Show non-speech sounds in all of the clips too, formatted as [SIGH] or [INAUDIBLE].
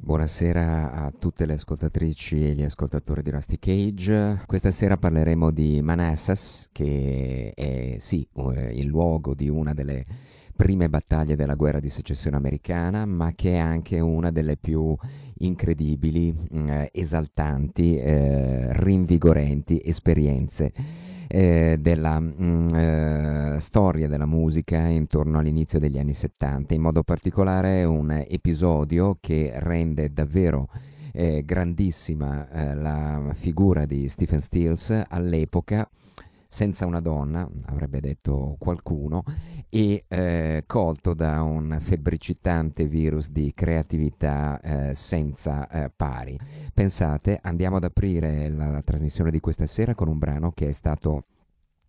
Buonasera a tutte le ascoltatrici e gli ascoltatori di Rusty Cage. Questa sera parleremo di Manassas, che è sì il luogo di una delle prime battaglie della guerra di secessione americana, ma che è anche una delle più incredibili, eh, esaltanti, eh, rinvigorenti esperienze eh, della mh, mm, eh, storia della musica intorno all'inizio degli anni 70, in modo particolare un episodio che rende davvero eh, grandissima eh, la figura di Stephen Stills all'epoca senza una donna, avrebbe detto qualcuno, e eh, colto da un febbricitante virus di creatività eh, senza eh, pari. Pensate, andiamo ad aprire la trasmissione di questa sera con un brano che è stato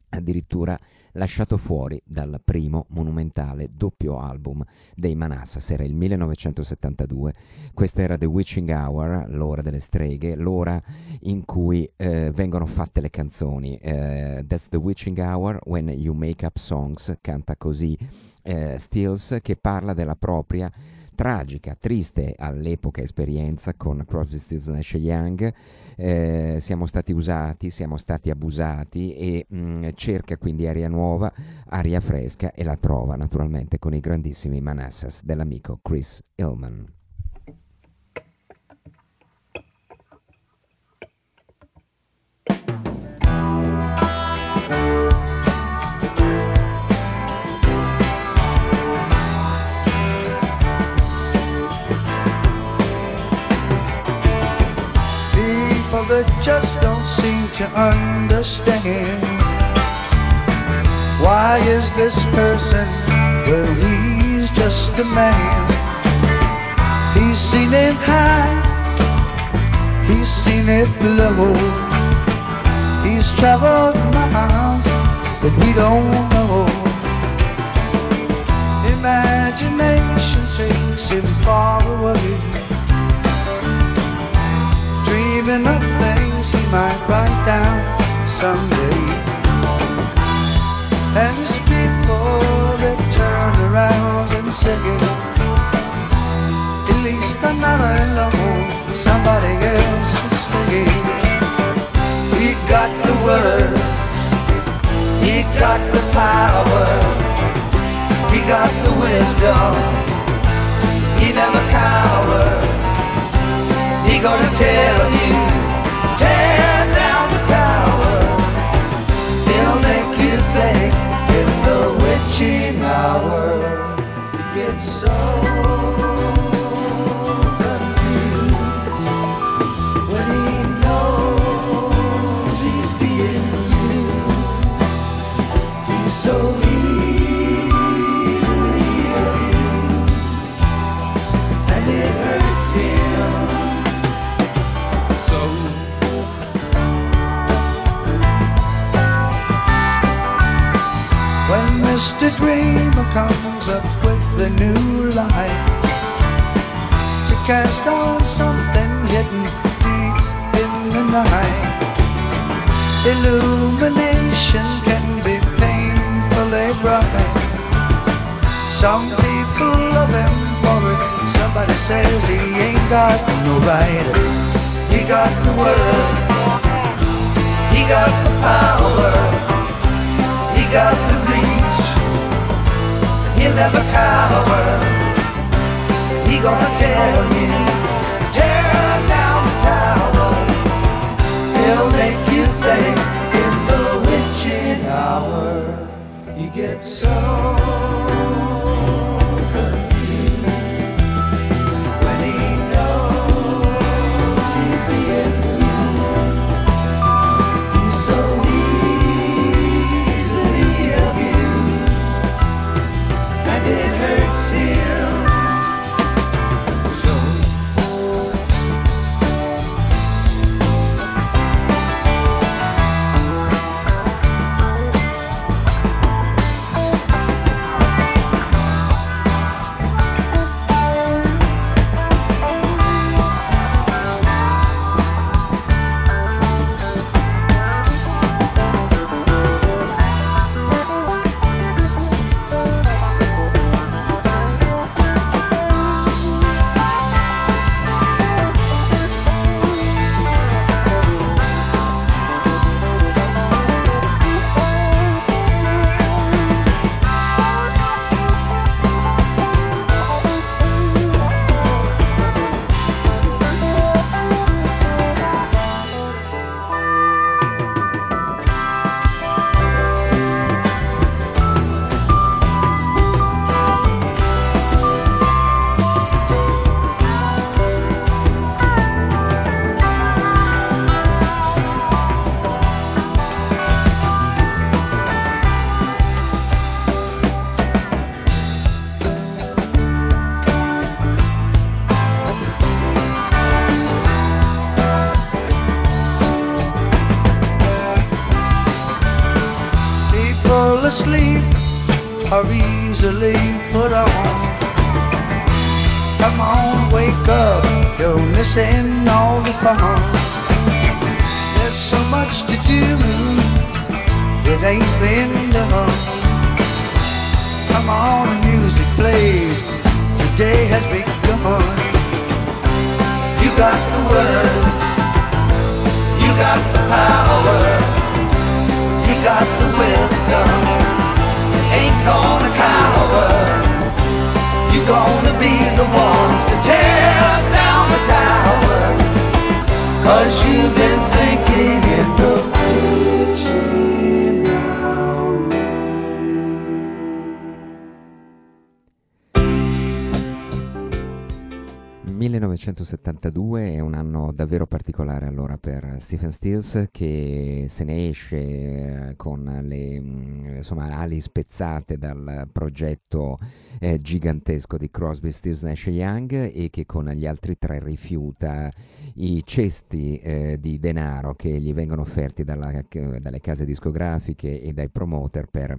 addirittura lasciato fuori dal primo monumentale doppio album dei Manassas, era il 1972, questa era The Witching Hour, l'ora delle streghe, l'ora in cui eh, vengono fatte le canzoni, eh, That's the Witching Hour, When You Make Up Songs, canta così eh, Stills che parla della propria tragica, triste all'epoca esperienza con Crosby, Stills, Nash Young, eh, siamo stati usati, siamo stati abusati e mh, mm, cerca quindi aria nuova, aria fresca e la trova naturalmente con i grandissimi Manassas dell'amico Chris Hillman. To understand. Why is this person? Well, he's just a man. He's seen it high, he's seen it low. He's traveled miles that we don't know. Imagination takes him far away dreaming of might write down someday. And it's people that turn around and say, At least I'm not alone, somebody else is singing. He got the word, he got the power, he got the wisdom, he never cowered. He gonna tell you, witching hour. You get so. so a dreamer comes up with a new light to cast on something hidden deep in the night. Illumination can be painfully bright. Some people love him for it. Somebody says he ain't got no right. He got the word. He got the power. He got the. He'll never cower. He gonna tell you, tear down the tower. He'll make you think in the witching hour. You get so it ain't been done. Come on, music plays, today has begun. You got the word, you got the power. You got the wisdom, ain't gonna cower. You gonna be the ones to tear down the tower. Cause you've been thinking 1972 è un anno davvero particolare allora per Stephen Stills che se ne esce eh, con le mm, insomma, ali spezzate dal progetto eh, gigantesco di Crosby, Stills, Nash Young e che con gli altri tre rifiuta i cesti eh, di denaro che gli vengono offerti dalla- dalle case discografiche e dai promoter per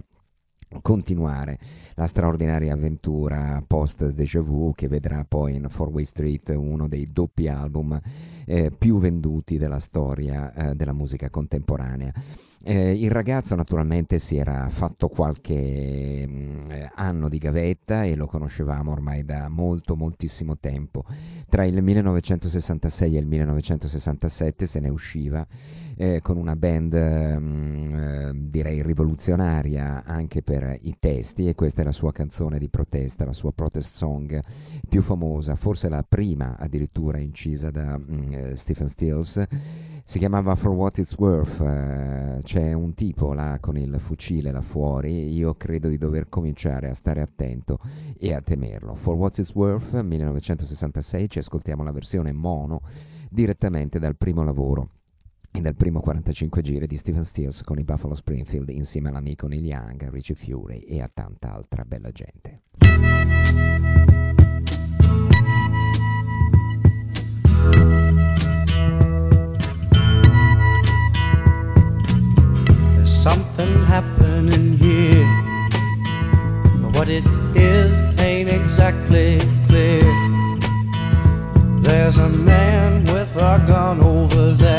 continuare la straordinaria avventura post Deja Vu che vedrà poi in Four Way Street uno dei doppi album eh, più venduti della storia eh, della musica contemporanea. Eh, il ragazzo naturalmente si era fatto qualche mm, eh, anno di gavetta e lo conoscevamo ormai da molto moltissimo tempo. Tra il 1966 e il 1967 se ne usciva eh, con una band mm, eh, direi rivoluzionaria anche per i testi e questa è la sua canzone di protesta, la sua protest song più famosa, forse la prima addirittura incisa da mm, eh, Stephen Stills. Si chiamava For What It's Worth, eh, c'è un tipo là con il fucile là fuori, io credo di dover cominciare a stare attento e a temerlo. For What It's Worth, 1966, ci ascoltiamo la versione mono direttamente dal primo lavoro e dal primo 45 giri di Stephen Stills con i Buffalo Springfield insieme all'amico Neil Young, Richie Fury e a tanta altra bella gente. There's something happening here. exactly clear. There's a man with a gun over there,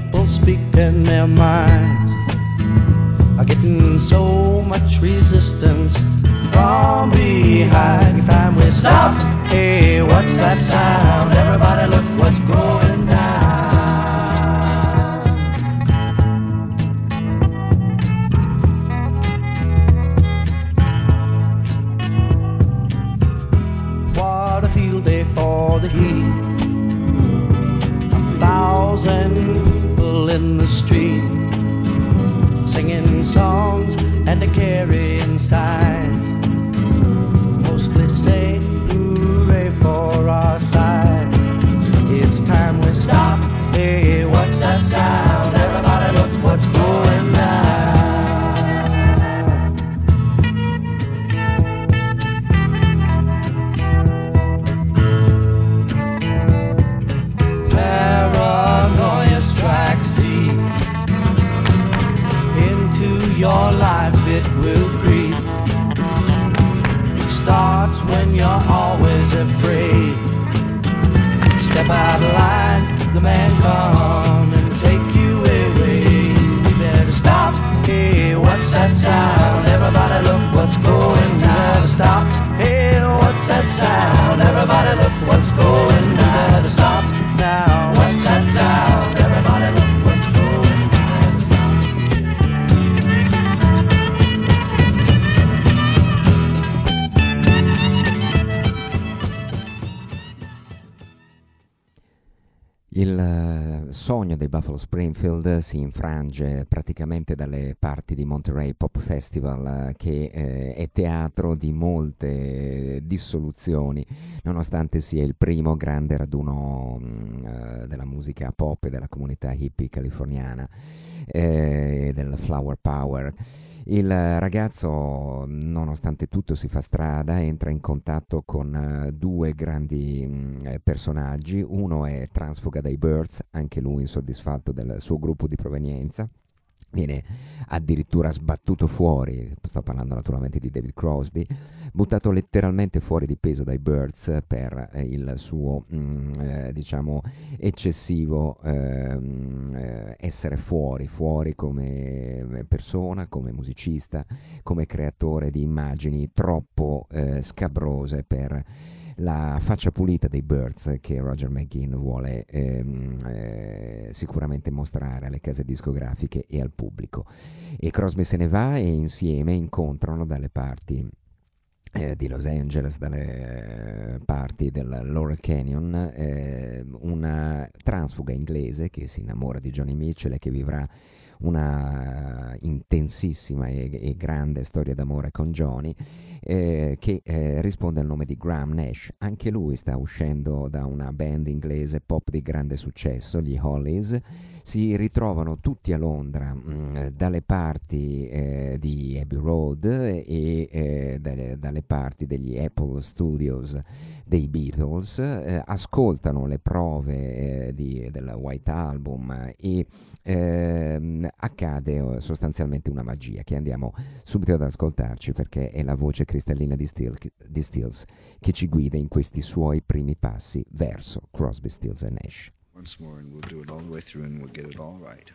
speaking their minds are getting so much resistance from behind. Time we stop. Hey, what's that sound? Everybody, look what's going it will creep. It starts when you're always afraid. Step out of line, the man come and take you away. You better stop. Hey, what's that sound? Everybody look what's going down. Stop. Hey, what's that sound? Everybody look Buffalo Springfield si infrange praticamente dalle parti di Monterey Pop Festival che eh, è teatro di molte dissoluzioni nonostante sia il primo grande raduno mh, mm, eh, della musica pop e della comunità hippie californiana eh, del Flower Power. Il ragazzo, nonostante tutto, si fa strada, entra in contatto con uh, due grandi mm, eh, personaggi. Uno è transfuga dai Birds, anche lui insoddisfatto del suo gruppo di provenienza viene addirittura sbattuto fuori, sto parlando naturalmente di David Crosby, buttato letteralmente fuori di peso dai Birds per eh, il suo mm, eh, diciamo eccessivo ehm, eh, essere fuori, fuori come persona, come musicista, come creatore di immagini troppo eh, scabrose per la faccia pulita dei Birds che Roger McGinn vuole ehm, eh, sicuramente mostrare alle case discografiche e al pubblico. E Crosby se ne va e insieme incontrano dalle parti eh, di Los Angeles, dalle eh, parti del Laurel Canyon, eh, una transfuga inglese che si innamora di Johnny Mitchell e che vivrà una intensissima e, e grande storia d'amore con Johnny, eh, che eh, risponde al nome di Graham Nash. Anche lui sta uscendo da una band inglese pop di grande successo, gli Hollies. Si ritrovano tutti a Londra mh, mm, dalle parti eh, di Abbey Road e eh, dalle, dalle parti degli Apple Studios dei Beatles, eh, ascoltano le prove eh, di, del White Album e ehm, accade eh, sostanzialmente una magia che andiamo subito ad ascoltarci perché è la voce cristallina di, Steel, di Stills che ci guida in questi suoi primi passi verso Crosby, Stills e Nash. Once more and we'll do it all the way through and we'll get it all right.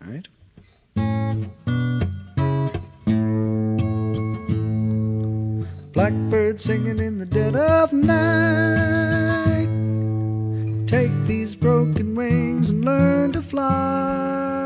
All right? Blackbird singing in the dead of night. Take these broken wings and learn to fly.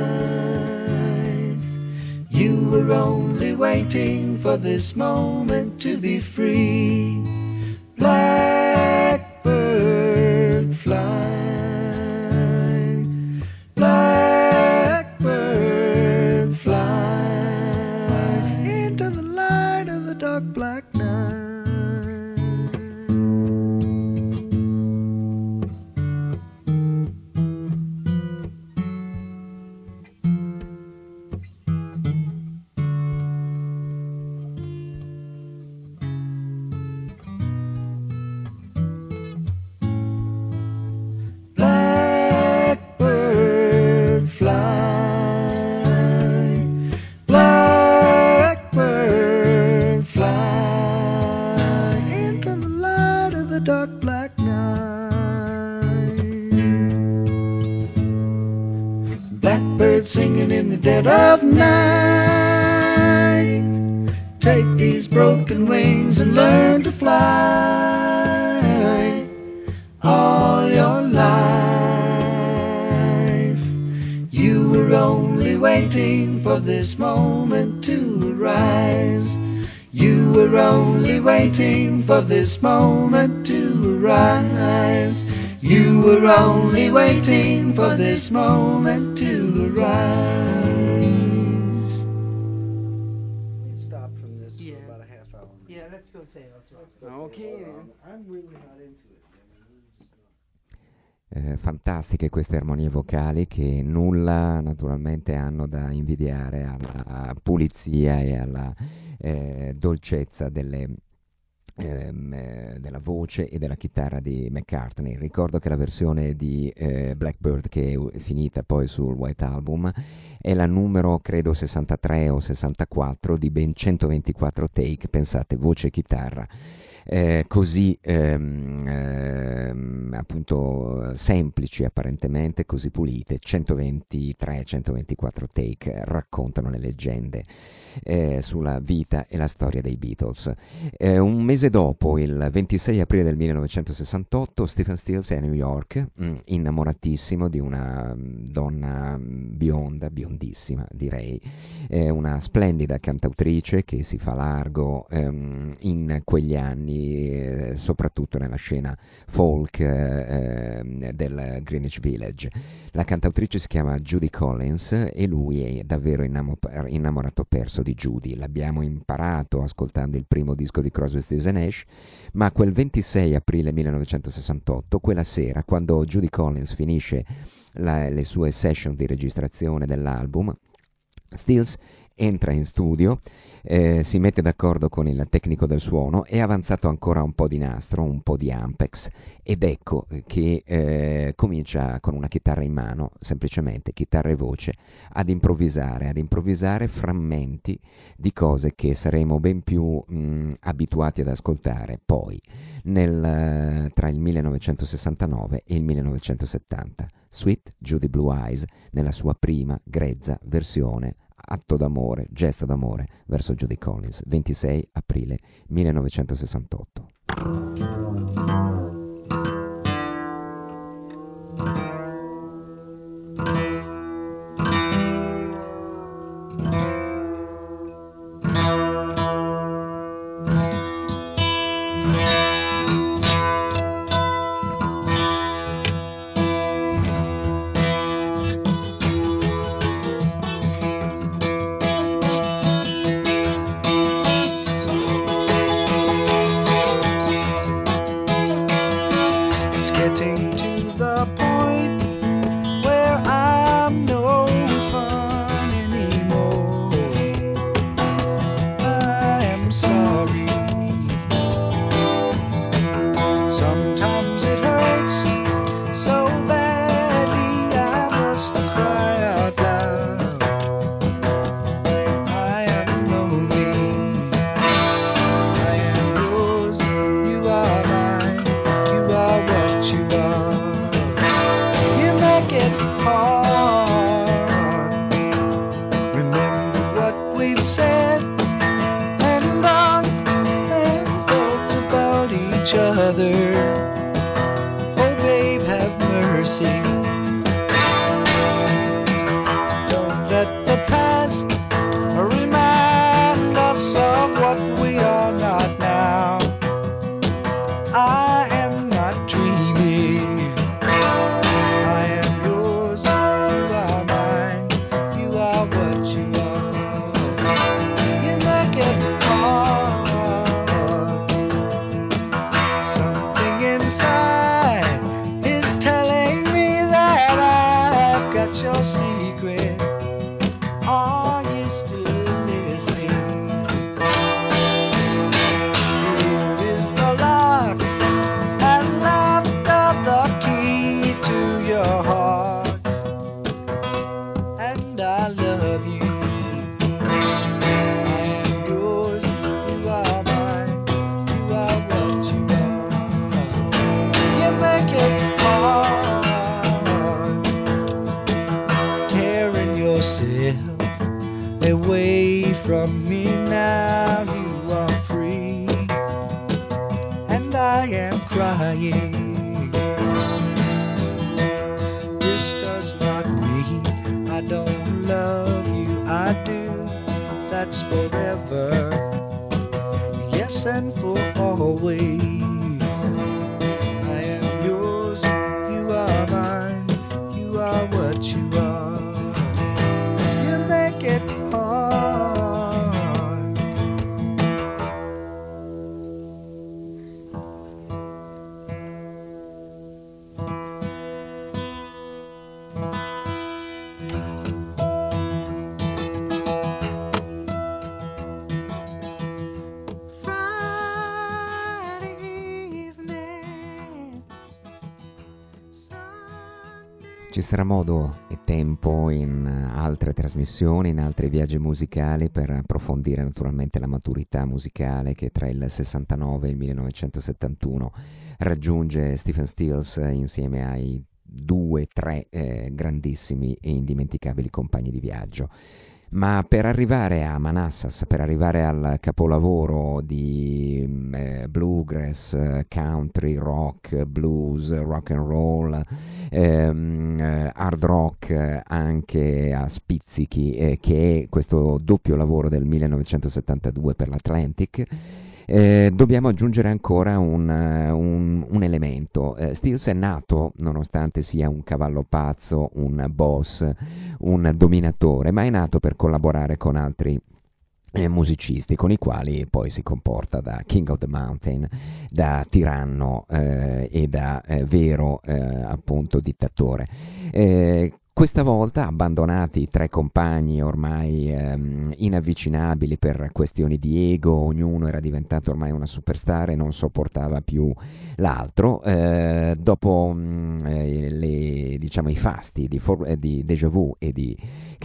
Were only waiting for this moment to be free. Blackbird fly. Blackbird fly into the light of the dark black night. For this moment to arise. You were only waiting for this moment to arise. You were only waiting for this moment to arise. Stop from this Yeah. for about a half hour. Yeah, let's go say it. Okay. I'm really not into it. Eh, fantastiche queste armonie vocali che nulla naturalmente hanno da invidiare alla pulizia e alla eh, dolcezza delle, ehm, eh, della voce e della chitarra di McCartney. Ricordo che la versione di eh, Blackbird che è finita poi sul White Album è la numero credo 63 o 64 di ben 124 take, pensate, voce e chitarra eh, così ehm, ehm, appunto semplici apparentemente, così pulite, 123-124 take raccontano le leggende eh, sulla vita e la storia dei Beatles. Eh, un mese dopo, il 26 aprile del 1968, Stephen Stills è a New York, mh, innamoratissimo di una mh, donna mh, bionda, biondissima direi, una splendida cantautrice che si fa largo ehm, in quegli anni, eh, soprattutto nella scena folk eh, ehm, del Greenwich Village. La cantautrice si chiama Judy Collins e lui è davvero innamo- innamorato perso di Judy. L'abbiamo imparato ascoltando il primo disco di Crosby, Stills Nash, ma quel 26 aprile 1968, quella sera, quando Judy Collins finisce la- le sue session di registrazione dell'album, Stills entra in studio, eh, si mette d'accordo con il tecnico del suono, è avanzato ancora un po' di nastro, un po' di Ampex ed ecco che eh, comincia con una chitarra in mano, semplicemente chitarra e voce, ad improvvisare, ad improvvisare frammenti di cose che saremo ben più mh, abituati ad ascoltare poi nel, eh, tra il 1969 e il 1970. Sweet Judy Blue Eyes nella sua prima grezza versione atto d'amore, gesto d'amore verso Judy Collins, 26 aprile 1968. I do. That's forever. Yes, and for always. Sarà modo e tempo in altre trasmissioni, in altri viaggi musicali per approfondire naturalmente la maturità musicale che tra il 69 e il 1971 raggiunge Stephen Stills insieme ai due, tre eh, grandissimi e indimenticabili compagni di viaggio. Ma per arrivare a Manassas, per arrivare al capolavoro di mm, eh, bluegrass, country, rock, blues, rock and roll, ehm, eh, hard rock anche a spizzichi, eh, che è questo doppio lavoro del 1972 per l'Atlantic, eh, dobbiamo aggiungere ancora un, eh, un- un elemento. Eh, Stills è nato, nonostante sia un cavallo pazzo, un boss, un dominatore, ma è nato per collaborare con altri eh, musicisti con i quali poi si comporta da King of the Mountain, da tiranno eh, e da eh, vero eh, appunto dittatore. Questa volta, abbandonati i tre compagni ormai ehm, inavvicinabili per questioni di ego, ognuno era diventato ormai una superstar e non sopportava più l'altro, eh, dopo mh, eh, le- diciamo, i fasti di, For- eh, di Deja Vu e, di,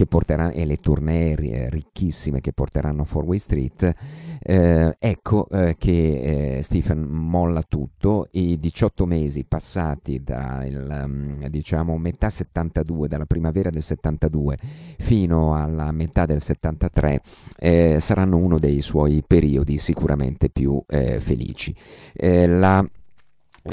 porteranno, e le tournée eh, ricchissime che porteranno a Four-Way Street, eh, ecco eh, che eh, Stephen molla tutto. I 18 mesi passati da il, um, diciamo, metà 72, dalla primavera del 72 fino alla metà del 73 eh, saranno uno dei suoi periodi sicuramente più eh, felici. Eh, la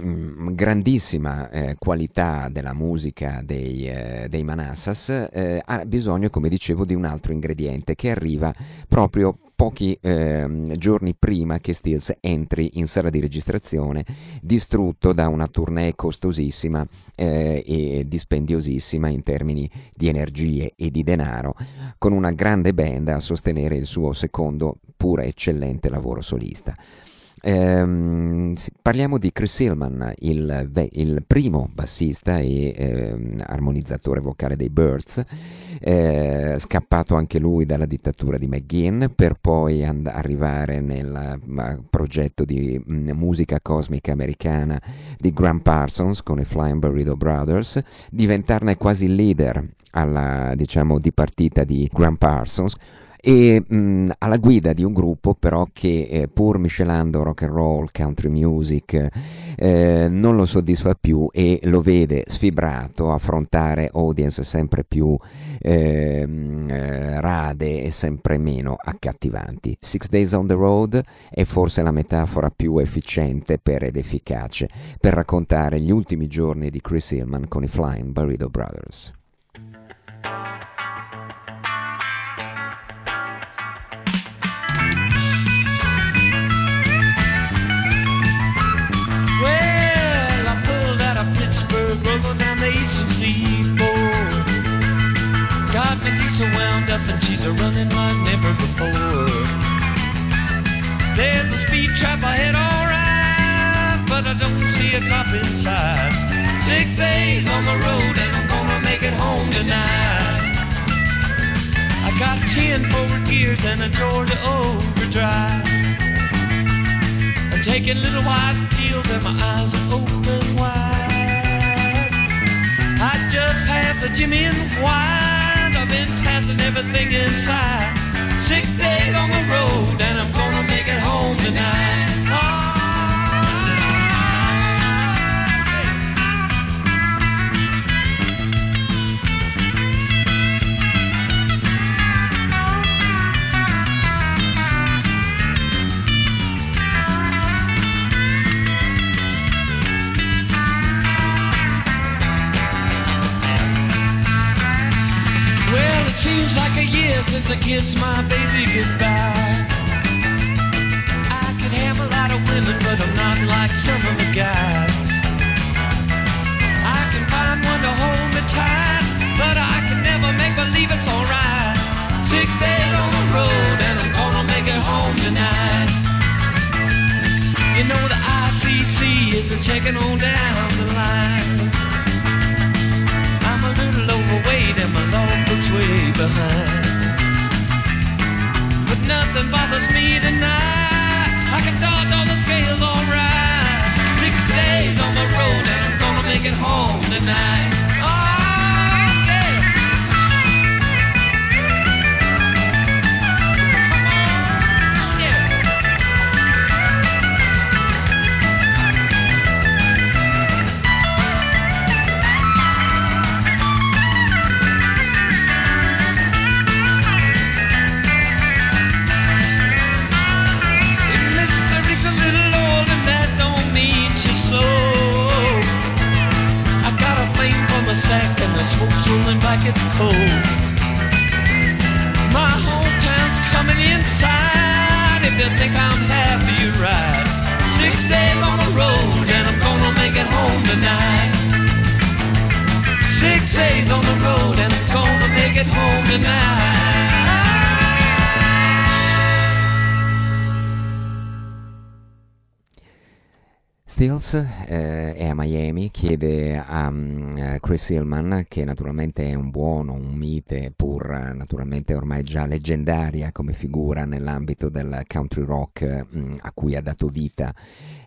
mm, grandissima eh, qualità della musica dei, eh, dei Manassas eh, ha bisogno, come dicevo, di un altro ingrediente che arriva proprio pochi ehm, giorni prima che Stills entri in sala di registrazione, distrutto da una tournée costosissima eh, e dispendiosissima in termini di energie e di denaro, con una grande band a sostenere il suo secondo pure eccellente lavoro solista. Ehm, parliamo di Chris Hillman, il, il primo bassista e ehm, armonizzatore vocale dei Birds, eh, scappato anche lui dalla dittatura di McGinn per poi and- arrivare nel ma, progetto di mh, musica cosmica americana di Graham Parsons con i Flying Burrito Brothers, diventarne quasi leader alla diciamo dipartita di Graham Parsons e mh, alla guida di un gruppo però che eh, pur miscelando rock and roll, country music, eh, non lo soddisfa più e lo vede sfibrato affrontare audience sempre più ehm, eh, rade e sempre meno accattivanti. Six Days on the Road è forse la metafora più efficiente per ed efficace per raccontare gli ultimi giorni di Chris Hillman con i Flying Burrito Brothers. Inside. Six days on the road and I'm gonna make it home tonight. I got ten forward gears and a Georgia overdrive. I'm taking little white pills and my eyes are open wide. I just passed the Jimmy and White. I've been passing everything inside. Six days on the road and I'm gonna make it home tonight. Seems like a year since I kissed my baby goodbye. I could have a lot of women, but I'm not like some of the guys. I can find one to hold me tight, but I can never make believe it's alright. Six days on the road, and I'm gonna make it home tonight. You know the ICC is a checking on down the line. I'm a little overweight and my logbook's way behind. But nothing bothers me tonight. I can dodge all the scales alright. Six days on the road and I'm gonna make it home tonight. Eh, è a Miami, chiede a eh, Chris Hillman, che naturalmente è un buono, un mite, pur eh, naturalmente ormai già leggendaria come figura nell'ambito del country rock mm, a cui ha dato vita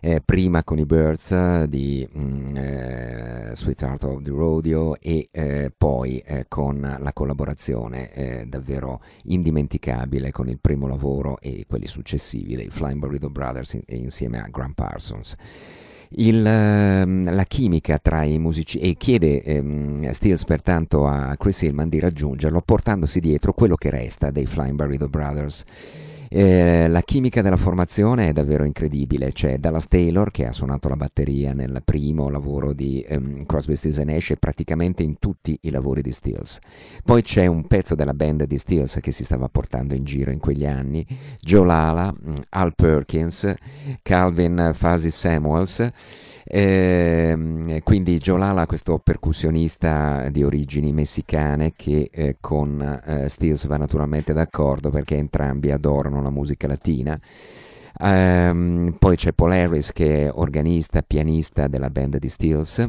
eh, prima con i Birds di mm, eh, Sweetheart of the Rodeo e eh, poi con la collaborazione davvero indimenticabile con il primo lavoro e quelli successivi dei Flying Burrito Brothers in- insieme a Graham Parsons. Il, ehm, la chimica tra i musici e chiede ehm, Stills pertanto a Chris Hillman di raggiungerlo portandosi dietro quello che resta dei Flying Burrito Brothers. Eh, la chimica della formazione è davvero incredibile, c'è Dallas Taylor che ha suonato la batteria nel primo lavoro di ehm, Crosby, Stills Nash e praticamente in tutti i lavori di Stills. Poi c'è un pezzo della band di Stills che si stava portando in giro in quegli anni, Joe Lala, mm, Al Perkins, Calvin Fuzzy Samuels. Ehm, quindi Joe Lala, questo percussionista di origini messicane che eh, con eh, Stills va naturalmente d'accordo perché entrambi adorano la musica latina. Ehm, poi c'è Paul Harris che è organista, pianista della band di Stills.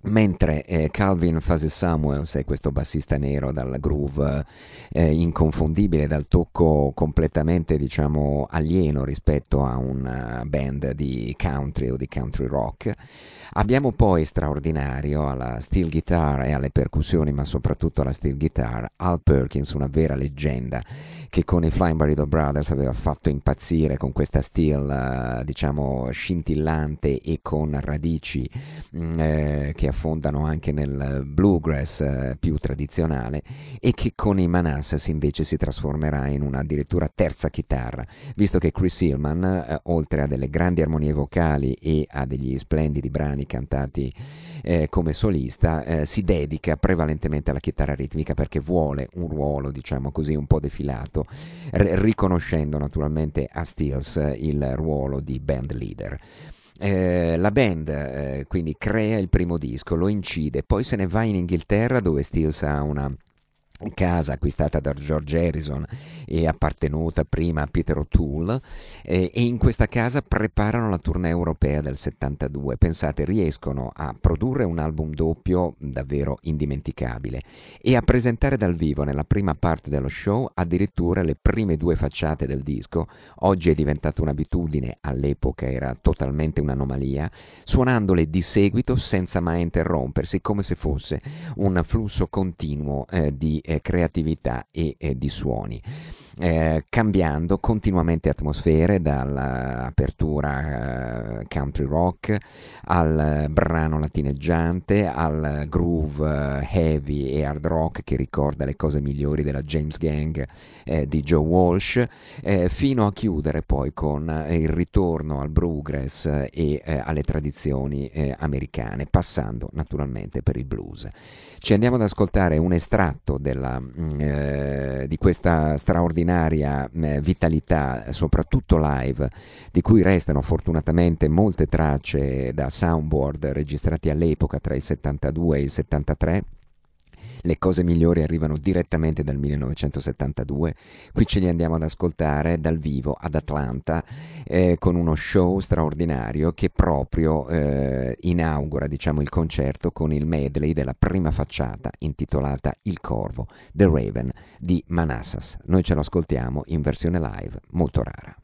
Mentre eh, Calvin Fuzzy Samuels è questo bassista nero dal groove eh, inconfondibile, dal tocco completamente diciamo alieno rispetto a una band di country o di country rock. Abbiamo poi straordinario alla steel guitar e alle percussioni, ma soprattutto alla steel guitar, Al Perkins, una vera leggenda che con i Flying Burrito Brothers aveva fatto impazzire con questa steel eh, diciamo scintillante e con radici mm, eh, che affondano anche nel bluegrass eh, più tradizionale e che con i Manassas invece si trasformerà in una addirittura terza chitarra, visto che Chris Hillman, eh, oltre a delle grandi armonie vocali e a degli splendidi brani cantati eh, come solista, eh, si dedica prevalentemente alla chitarra ritmica perché vuole un ruolo, diciamo così, un po' defilato, r- riconoscendo naturalmente a Stills il ruolo di band leader. Eh, la band eh, quindi crea il primo disco, lo incide, poi se ne va in Inghilterra dove Stills ha una casa acquistata da George Harrison e appartenuta prima a Peter O'Toole eh, e in questa casa preparano la tournée europea del 72 pensate riescono a produrre un album doppio davvero indimenticabile e a presentare dal vivo nella prima parte dello show addirittura le prime due facciate del disco. Oggi è diventata un'abitudine all'epoca era totalmente un'anomalia suonandole di seguito senza mai interrompersi come se fosse un flusso continuo eh, di eh, creatività e eh, di suoni, eh, cambiando continuamente atmosfere dall'apertura eh, country rock al brano latineggiante al groove eh, heavy e hard rock che ricorda le cose migliori della James Gang eh, di Joe Walsh, fino a chiudere poi con il ritorno al bluegrass e alle tradizioni americane, passando naturalmente per il blues. Ci andiamo ad ascoltare un estratto della, mm, eh, di questa straordinaria eh, vitalità, soprattutto live, di cui restano fortunatamente molte tracce da soundboard registrati all'epoca tra il 72 e il 73 le cose migliori arrivano direttamente dal 1972. Qui ce li andiamo ad ascoltare dal vivo ad Atlanta eh, con uno show straordinario che proprio eh, inaugura diciamo, il concerto con il medley della prima facciata intitolata Il Corvo, The Raven di Manassas. Noi ce lo ascoltiamo in versione live, molto rara.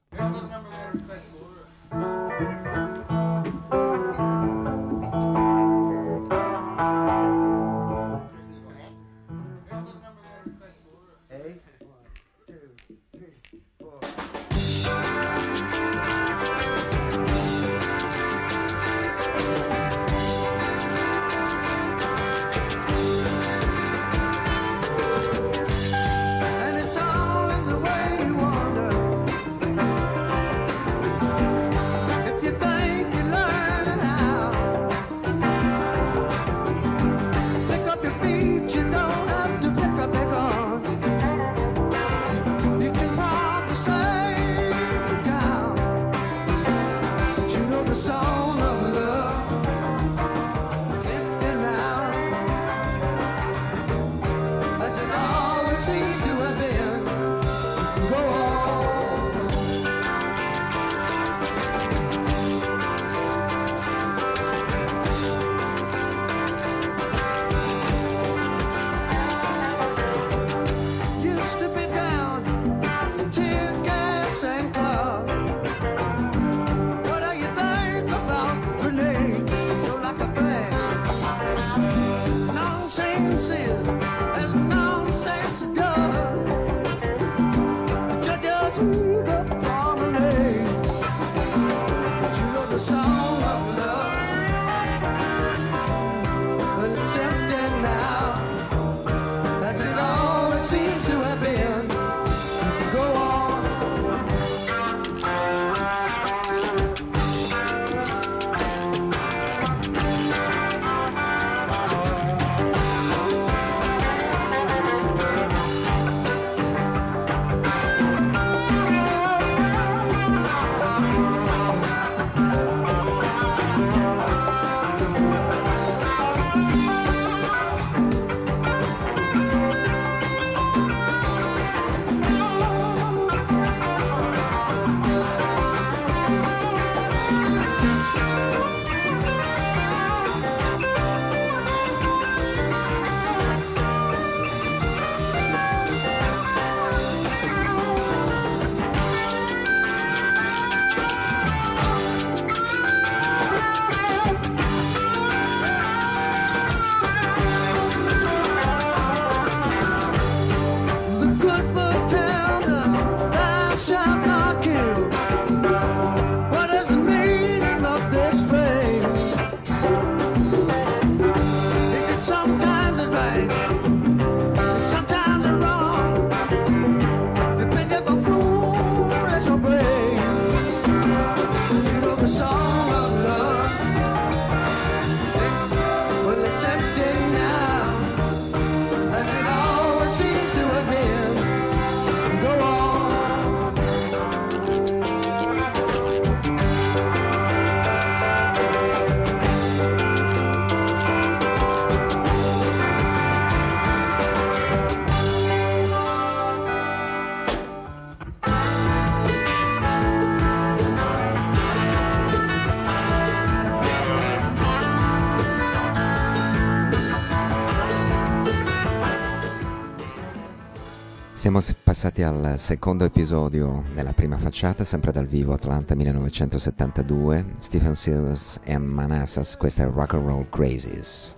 Siamo passati al secondo episodio della prima facciata, sempre dal vivo Atlanta 1972, Stephen Sears e Manassas, questa è Rock and Roll Crazies.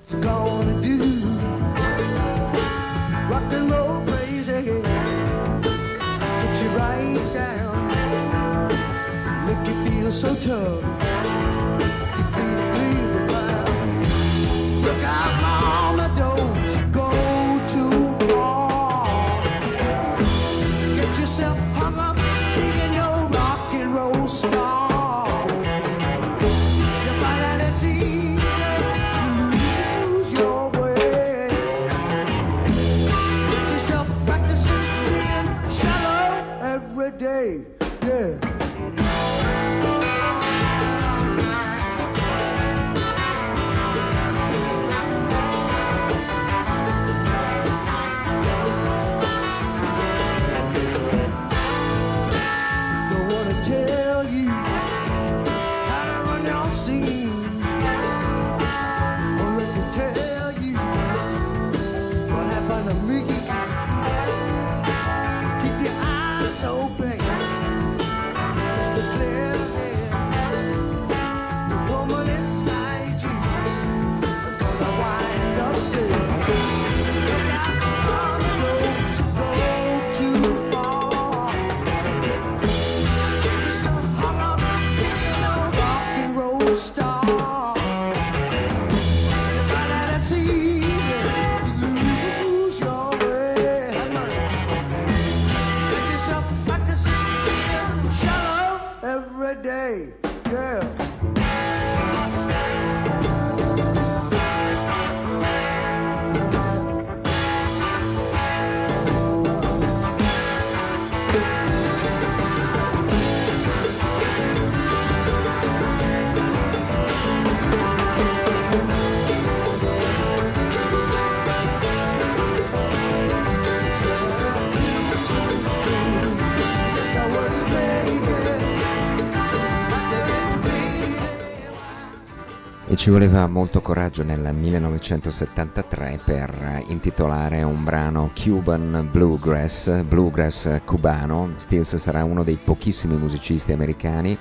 Ci voleva molto coraggio nel 1973 per intitolare un brano Cuban Bluegrass, bluegrass cubano. Stills sarà uno dei pochissimi musicisti americani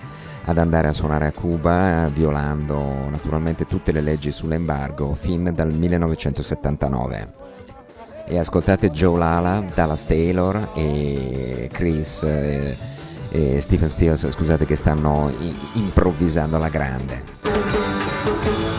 ad andare a suonare a Cuba, violando naturalmente tutte le leggi sull'embargo fin dal 1979. E ascoltate Joe Lala, Dallas Taylor e Chris eh, e Stephen Stills, scusate che stanno improvvisando alla grande. Thank [LAUGHS] you.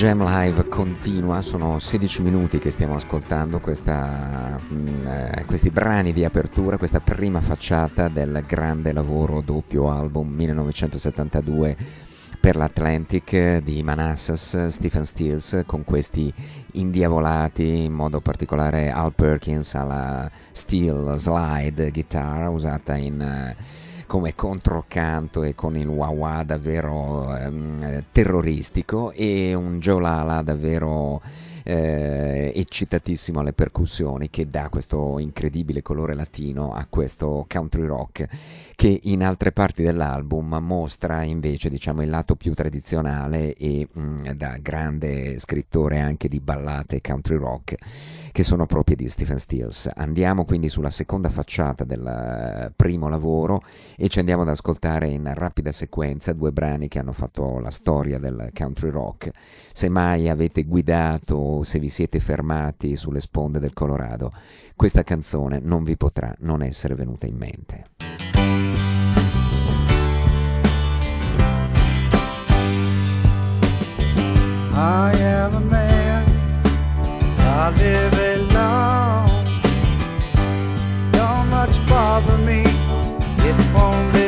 Jam Live continua, sono 16 minuti che stiamo ascoltando questa, mh, eh, questi brani di apertura, questa prima facciata del grande lavoro doppio album 1972 per l'Atlantic di Manassas, Stephen Stills, con questi indiavolati, in modo particolare Al Perkins alla steel slide guitar usata in come controcanto e con il wah davvero ehm, terroristico e un Joe Lala davvero eh, eccitatissimo alle percussioni che dà questo incredibile colore latino a questo country rock che in altre parti dell'album mostra invece diciamo il lato più tradizionale e mh, mm, da grande scrittore anche di ballate country rock che sono proprie di Stephen Stills. Andiamo quindi sulla seconda facciata del eh, primo lavoro e ci andiamo ad ascoltare in rapida sequenza due brani che hanno fatto la storia del country rock. Se mai avete guidato o se vi siete fermati sulle sponde del Colorado, questa canzone non vi potrà non essere venuta in mente. I am a man. I live alone. Don't much bother me. It won't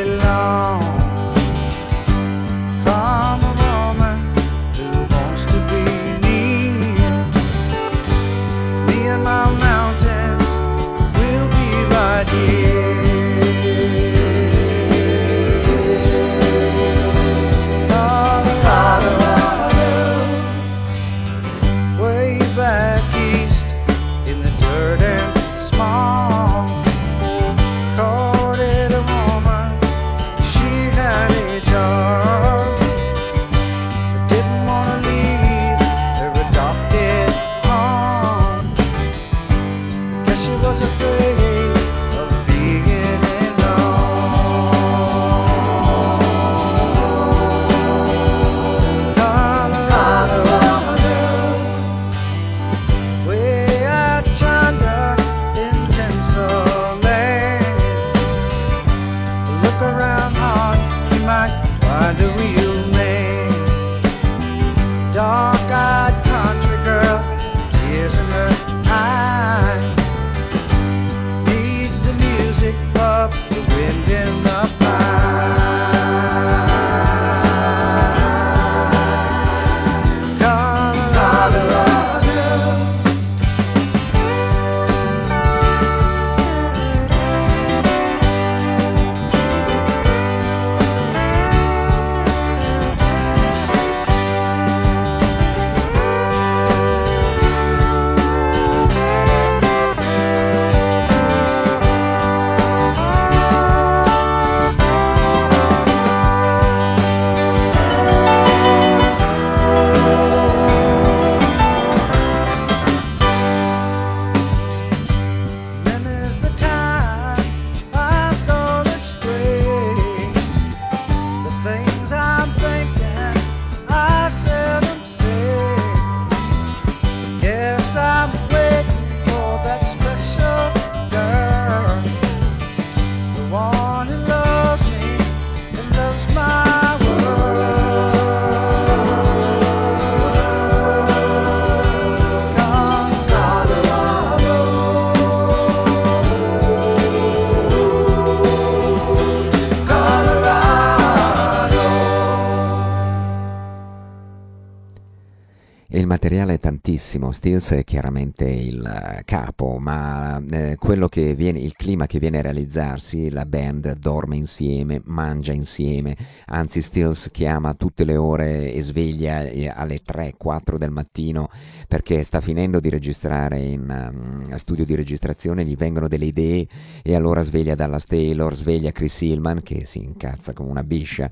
materiale tantissimo, Stills è chiaramente il eh, capo, ma eh, quello che viene, il clima che viene a realizzarsi, la band dorme insieme, mangia insieme, anzi Stills chiama tutte le ore e sveglia eh, alle 3-4 del mattino perché sta finendo di registrare in um, studio di registrazione, gli vengono delle idee e allora sveglia Dallas Taylor, sveglia Chris Hillman che si incazza come una biscia.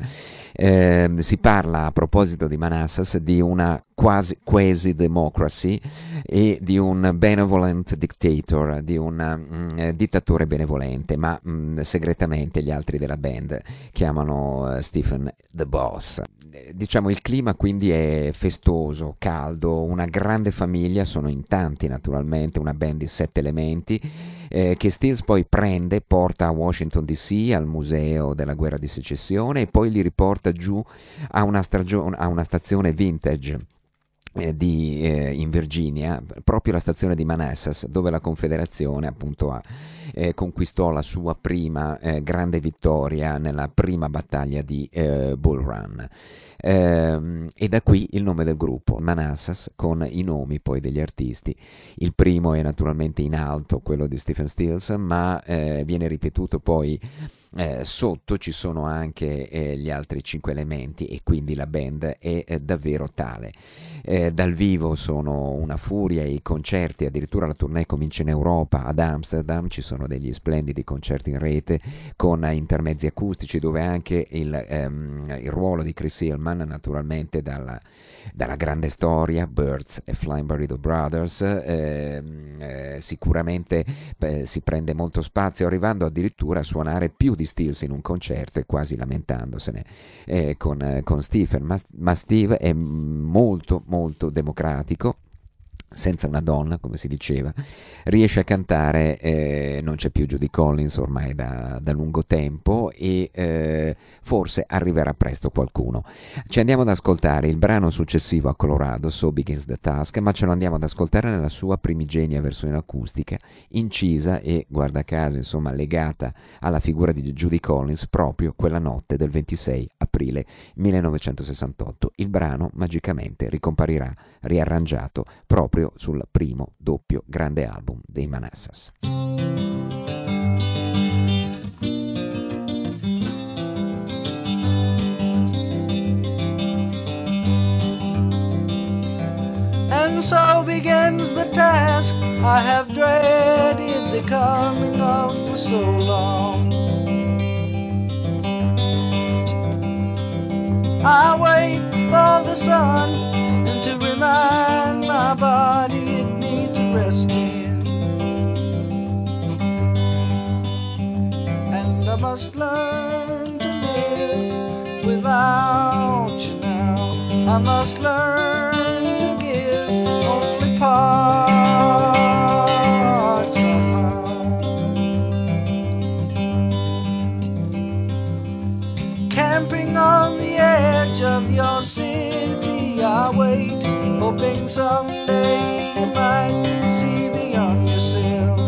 Eh, si parla a proposito di Manassas di una quasi quasi democracy e di un benevolent dictator, di un mm, eh, dittatore benevolente, ma mm, segretamente gli altri della band chiamano eh, Stephen the Boss. Eh, Diciamo il clima quindi è festoso, caldo, una grande famiglia, sono in tanti naturalmente, una band di sette elementi eh, che Stills poi prende, porta a Washington DC al museo della guerra di secessione e poi li riporta giù a una, a una stazione vintage di, eh, in Virginia, proprio la stazione di Manassas, dove la Confederazione appunto ha, eh, conquistò la sua prima eh, grande vittoria nella prima battaglia di eh, Bull Run. Ehm, e da qui il nome del gruppo, Manassas, con i nomi poi degli artisti. Il primo è naturalmente in alto, quello di Stephen Stills, ma eh, viene ripetuto poi eh, sotto ci sono anche eh, gli altri cinque elementi e quindi la band è eh, davvero tale. Eh, dal vivo sono una furia, i concerti, addirittura la tournée comincia in Europa, ad Amsterdam ci sono degli splendidi concerti in rete con intermezzi acustici dove anche il, ehm, il ruolo di Chris Hillman naturalmente dalla, dalla grande storia, Birds e Flying Burrito Brothers, ehm, eh, sicuramente si prende molto spazio arrivando addirittura a suonare più di Stills in un concerto e quasi lamentandosene eh, con, eh, con Stephen, ma, ma Steve è molto molto democratico senza una donna, come si diceva, riesce a cantare, eh, non c'è più Judy Collins ormai da, da lungo tempo e eh, forse arriverà presto qualcuno. Ci andiamo ad ascoltare il brano successivo a Colorado, So Begins the Task, ma ce lo andiamo ad ascoltare nella sua primigenia versione acustica, incisa e, guarda caso, insomma, legata alla figura di Judy Collins proprio quella notte del 26 aprile 1968. Il brano magicamente ricomparirà riarrangiato proprio proprio sul primo doppio grande album dei Manassas. And so begins the task I have dreaded the coming of for so long. I wait for the sun to remind my body it needs resting. And I must learn to live without you now. I must learn to give only part somehow. Camping on the edge of your city I wait, hoping someday you might see beyond yourself.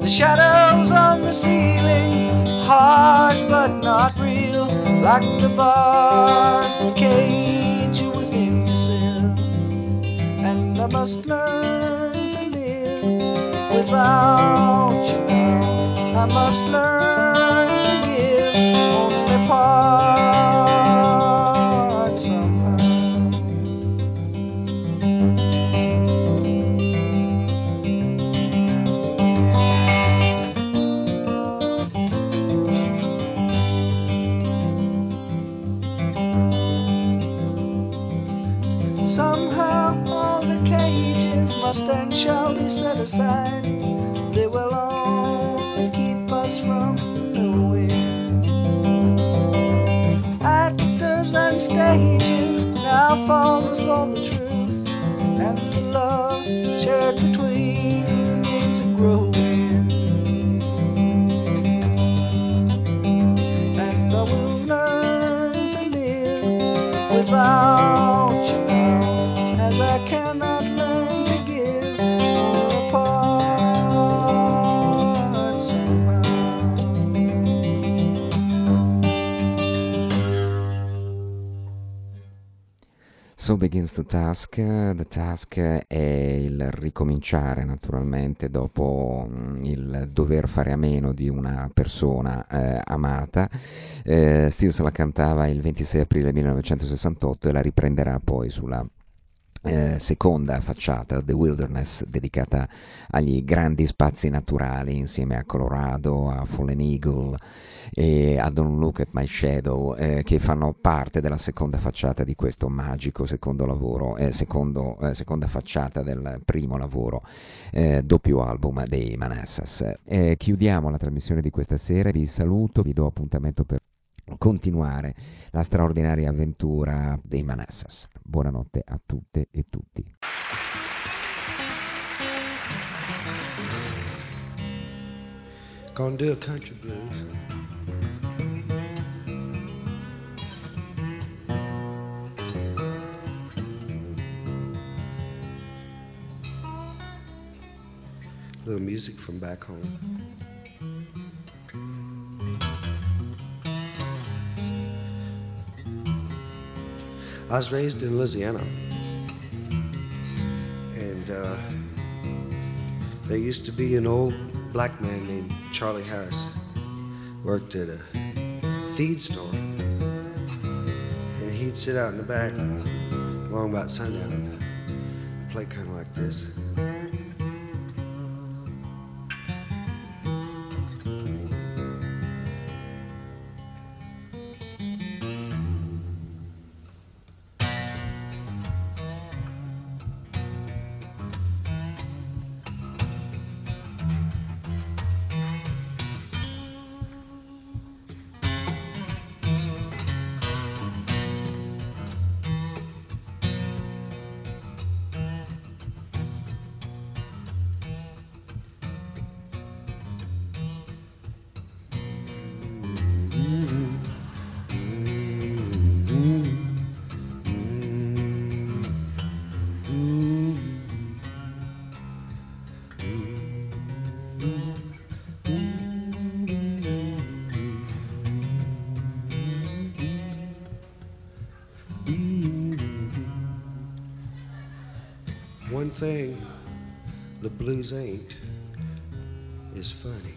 The shadows on the ceiling, hard but not real, like the bars that cage you within yourself. And I must learn to live without you now. I must learn to give only part. Set aside. They will only keep us from knowing. Actors and stages now fall before the truth, and the love shared between needs a growing. And I will learn to live without you So Begins the Task. The Task è il ricominciare naturalmente dopo mm, il dover fare a meno di una persona eh, amata. Eh, Stills la cantava il 26 aprile 1968 e la riprenderà poi sulla eh, seconda facciata, The Wilderness, dedicata agli grandi spazi naturali insieme a Colorado, a Fallen Eagle e a Don't Look at My Shadow, eh, che fanno parte della seconda facciata di questo magico secondo lavoro, eh, secondo, eh, seconda facciata del primo lavoro, eh, doppio album dei Manassas. Chiudiamo la trasmissione di questa sera, vi saluto, vi do appuntamento per continuare la straordinaria avventura dei Manassas. Buonanotte a tutte e tutti. Gonna do a country blues. A little music from back home. I was raised in Louisiana, and uh, there used to be an old black man named Charlie Harris, worked at a feed store, and he'd sit out in the back long about sundown and play kind of like this. Thing the blues ain't is funny.